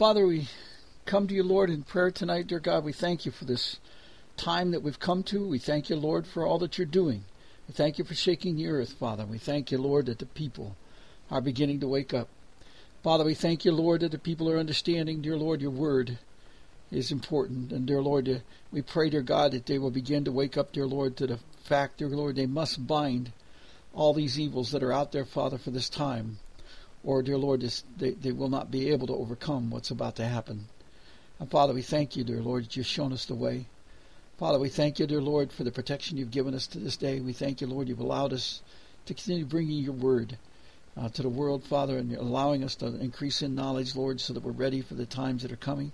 Father, we come to you, Lord, in prayer tonight, dear God. We thank you for this time that we've come to. We thank you, Lord, for all that you're doing. We thank you for shaking the earth, Father. We thank you, Lord, that the people are beginning to wake up. Father, we thank you, Lord, that the people are understanding, dear Lord, your word is important. And dear Lord, uh, we pray, dear God, that they will begin to wake up, dear Lord, to the fact, dear Lord, they must bind all these evils that are out there, Father, for this time. Or, dear Lord, they, they will not be able to overcome what's about to happen. And Father, we thank you, dear Lord, that you've shown us the way. Father, we thank you, dear Lord, for the protection you've given us to this day. We thank you, Lord, you've allowed us to continue bringing your word uh, to the world, Father, and you're allowing us to increase in knowledge, Lord, so that we're ready for the times that are coming.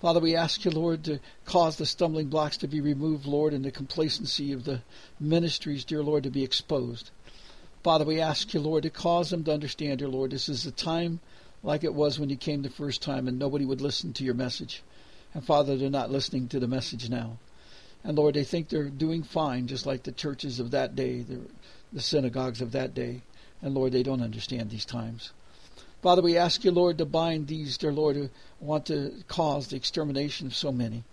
Father, we ask you, Lord, to cause the stumbling blocks to be removed, Lord, and the complacency of the ministries, dear Lord, to be exposed. Father, we ask you, Lord, to cause them to understand, dear Lord, this is a time like it was when you came the first time and nobody would listen to your message. And Father, they're not listening to the message now. And Lord, they think they're doing fine, just like the churches of that day, the, the synagogues of that day. And Lord, they don't understand these times. Father, we ask you, Lord, to bind these, dear Lord, who want to cause the extermination of so many.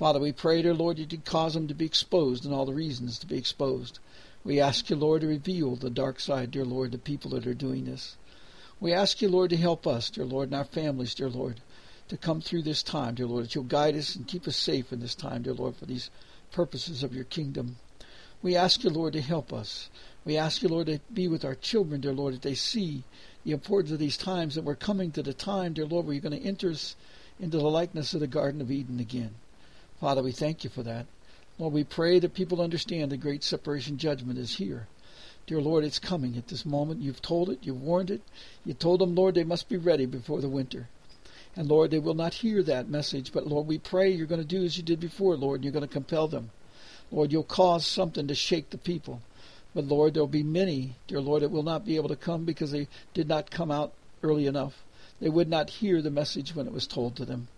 Father, we pray, dear Lord, that you cause them to be exposed and all the reasons to be exposed. We ask you, Lord, to reveal the dark side, dear Lord, to people that are doing this. We ask you, Lord, to help us, dear Lord, and our families, dear Lord, to come through this time, dear Lord, that you'll guide us and keep us safe in this time, dear Lord, for these purposes of your kingdom. We ask you, Lord, to help us. We ask you, Lord, to be with our children, dear Lord, that they see the importance of these times, that we're coming to the time, dear Lord, where you're going to enter us into the likeness of the Garden of Eden again. Father, we thank you for that. Lord, we pray that people understand the great separation judgment is here. Dear Lord, it's coming at this moment. You've told it, you've warned it. You told them, Lord, they must be ready before the winter. And Lord, they will not hear that message, but Lord, we pray you're going to do as you did before, Lord, you're going to compel them. Lord, you'll cause something to shake the people. But Lord, there'll be many, dear Lord, that will not be able to come because they did not come out early enough. They would not hear the message when it was told to them.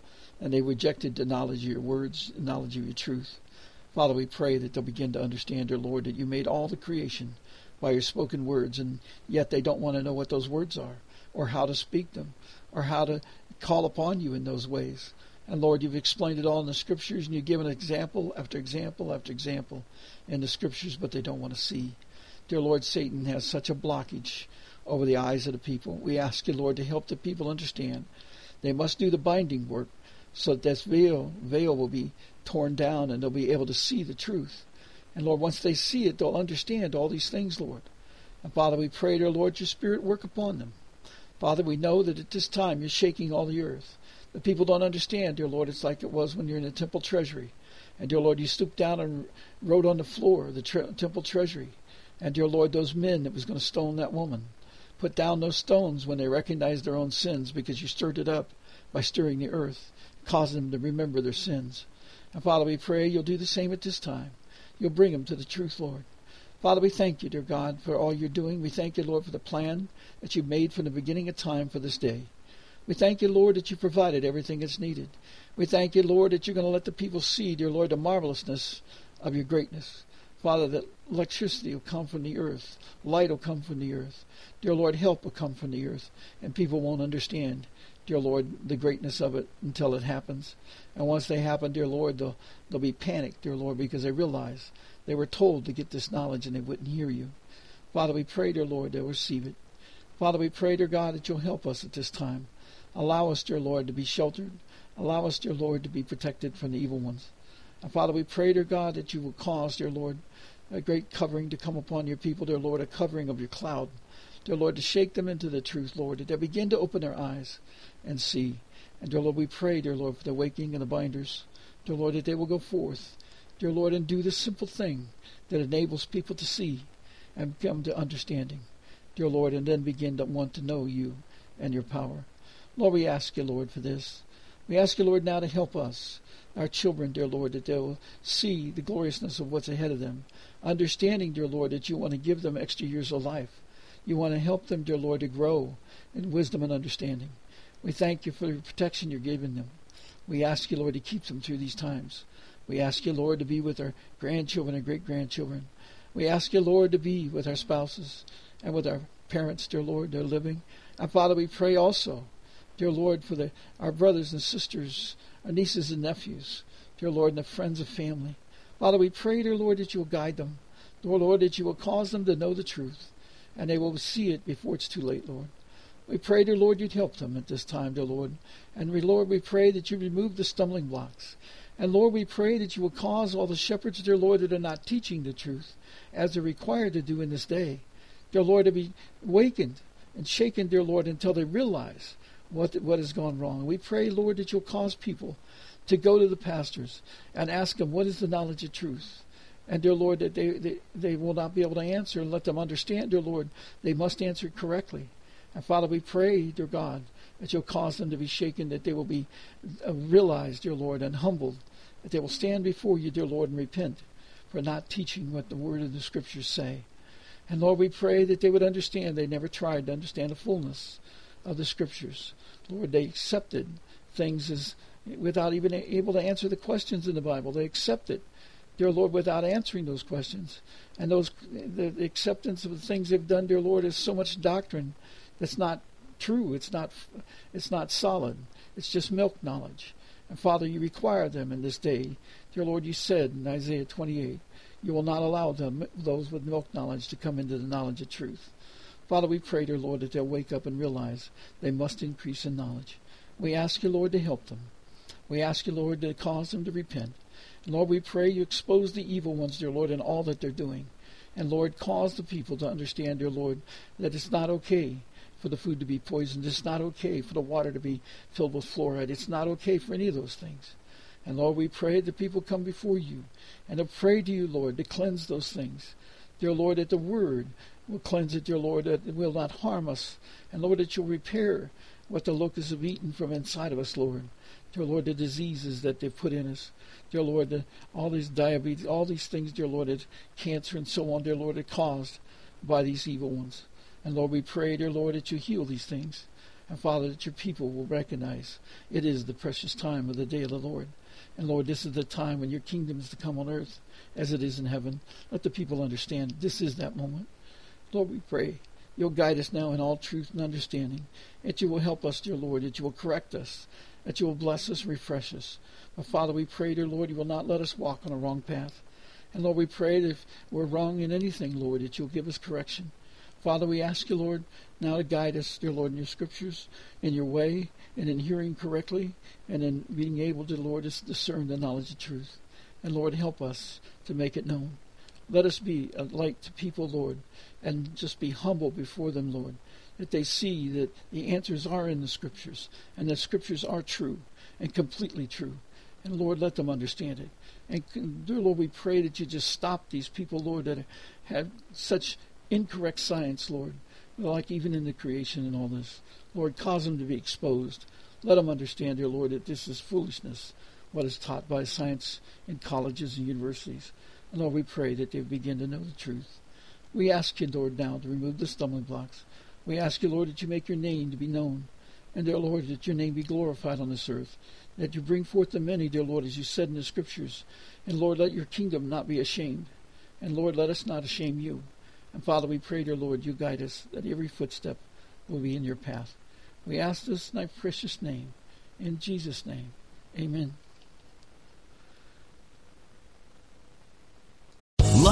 And they rejected the knowledge of your words, the knowledge of your truth. Father, we pray that they'll begin to understand, dear Lord, that you made all the creation by your spoken words, and yet they don't want to know what those words are, or how to speak them, or how to call upon you in those ways. And Lord, you've explained it all in the scriptures, and you've given example after example after example in the scriptures, but they don't want to see. Dear Lord, Satan has such a blockage over the eyes of the people. We ask you, Lord, to help the people understand. They must do the binding work so that this veil, veil will be torn down and they'll be able to see the truth. And Lord, once they see it, they'll understand all these things, Lord. And Father, we pray, dear Lord, your Spirit work upon them. Father, we know that at this time you're shaking all the earth. The people don't understand, dear Lord. It's like it was when you're in the temple treasury. And dear Lord, you stooped down and wrote on the floor the tre- temple treasury. And dear Lord, those men that was going to stone that woman put down those stones when they recognized their own sins because you stirred it up by stirring the earth, causing them to remember their sins. And Father, we pray you'll do the same at this time. You'll bring them to the truth, Lord. Father, we thank you, dear God, for all you're doing. We thank you, Lord, for the plan that you made from the beginning of time for this day. We thank you, Lord, that you provided everything that's needed. We thank you, Lord, that you're going to let the people see, dear Lord, the marvelousness of your greatness. Father, that electricity will come from the earth, light will come from the earth. Dear Lord, help will come from the earth, and people won't understand, dear Lord, the greatness of it until it happens. And once they happen, dear Lord, they'll, they'll be panicked, dear Lord, because they realize they were told to get this knowledge and they wouldn't hear you. Father, we pray, dear Lord, they'll receive it. Father, we pray, dear God, that you'll help us at this time. Allow us, dear Lord, to be sheltered. Allow us, dear Lord, to be protected from the evil ones. And Father, we pray, dear God, that you will cause, dear Lord, a great covering to come upon your people, dear Lord, a covering of your cloud. Dear Lord, to shake them into the truth, Lord, that they begin to open their eyes and see. And dear Lord, we pray, dear Lord, for the waking and the binders. Dear Lord, that they will go forth, dear Lord, and do the simple thing that enables people to see and come to understanding. dear Lord, and then begin to want to know you and your power. Lord, we ask you, Lord, for this. We ask you, Lord, now to help us, our children, dear Lord, that they will see the gloriousness of what's ahead of them. Understanding, dear Lord, that you want to give them extra years of life. You want to help them, dear Lord, to grow in wisdom and understanding. We thank you for the protection you're giving them. We ask you, Lord, to keep them through these times. We ask you, Lord, to be with our grandchildren and great grandchildren. We ask you, Lord, to be with our spouses and with our parents, dear Lord, they're living. And Father, we pray also, dear Lord, for the, our brothers and sisters, our nieces and nephews, dear Lord, and the friends of family. Father, we pray, dear Lord, that you will guide them. Dear Lord, that you will cause them to know the truth, and they will see it before it's too late, Lord. We pray, dear Lord, you'd help them at this time, dear Lord. And we, Lord, we pray that you remove the stumbling blocks. And Lord, we pray that you will cause all the shepherds, dear Lord, that are not teaching the truth as they're required to do in this day, dear Lord, to be wakened and shaken, dear Lord, until they realize what what has gone wrong. We pray, Lord, that you'll cause people to go to the pastors and ask them what is the knowledge of truth. And dear Lord, that they, they, they will not be able to answer and let them understand, dear Lord, they must answer correctly. And Father, we pray, dear God, that you'll cause them to be shaken, that they will be uh, realized, dear Lord, and humbled, that they will stand before you, dear Lord, and repent for not teaching what the word of the scriptures say. And Lord, we pray that they would understand they never tried to understand the fullness of the scriptures. Lord, they accepted things as without even able to answer the questions in the Bible. They accepted, dear Lord, without answering those questions. And those the acceptance of the things they've done, dear Lord, is so much doctrine that's not true. It's not it's not solid. It's just milk knowledge. And Father, you require them in this day. Dear Lord, you said in Isaiah 28, you will not allow them, those with milk knowledge to come into the knowledge of truth. Father, we pray, dear Lord, that they'll wake up and realize they must increase in knowledge. We ask you, Lord, to help them. We ask you, Lord, to cause them to repent. Lord, we pray you expose the evil ones, dear Lord, in all that they're doing. And Lord, cause the people to understand, dear Lord, that it's not okay for the food to be poisoned. It's not okay for the water to be filled with fluoride. It's not okay for any of those things. And Lord, we pray that people come before you and to pray to you, Lord, to cleanse those things. Dear Lord, that the word will cleanse it, dear Lord, that it will not harm us. And Lord, that you'll repair what the locusts have eaten from inside of us, Lord. Dear Lord, the diseases that they've put in us. Dear Lord, the, all these diabetes, all these things, dear Lord, that cancer and so on, dear Lord, are caused by these evil ones. And Lord, we pray, dear Lord, that you heal these things. And Father, that your people will recognize it is the precious time of the day of the Lord. And Lord, this is the time when your kingdom is to come on earth as it is in heaven. Let the people understand this is that moment. Lord, we pray you'll guide us now in all truth and understanding. That you will help us, dear Lord, that you will correct us, that you will bless us, refresh us. But Father, we pray, dear Lord, you will not let us walk on a wrong path. And Lord, we pray that if we're wrong in anything, Lord, that you'll give us correction. Father, we ask you, Lord, now to guide us, dear Lord, in your scriptures, in your way, and in hearing correctly, and in being able to, Lord, to discern the knowledge of truth. And Lord, help us to make it known. Let us be a light to people, Lord, and just be humble before them, Lord, that they see that the answers are in the scriptures, and the scriptures are true and completely true. And Lord, let them understand it. And dear Lord, we pray that you just stop these people, Lord, that have such incorrect science, Lord, like even in the creation and all this. Lord, cause them to be exposed. Let them understand, dear Lord, that this is foolishness, what is taught by science in colleges and universities. And Lord, we pray that they begin to know the truth. We ask you, Lord, now to remove the stumbling blocks. We ask you, Lord, that you make your name to be known. And, dear Lord, that your name be glorified on this earth. That you bring forth the many, dear Lord, as you said in the scriptures. And, Lord, let your kingdom not be ashamed. And, Lord, let us not shame you. And Father, we pray, dear Lord, you guide us, that every footstep will be in your path. We ask this in thy precious name. In Jesus' name. Amen.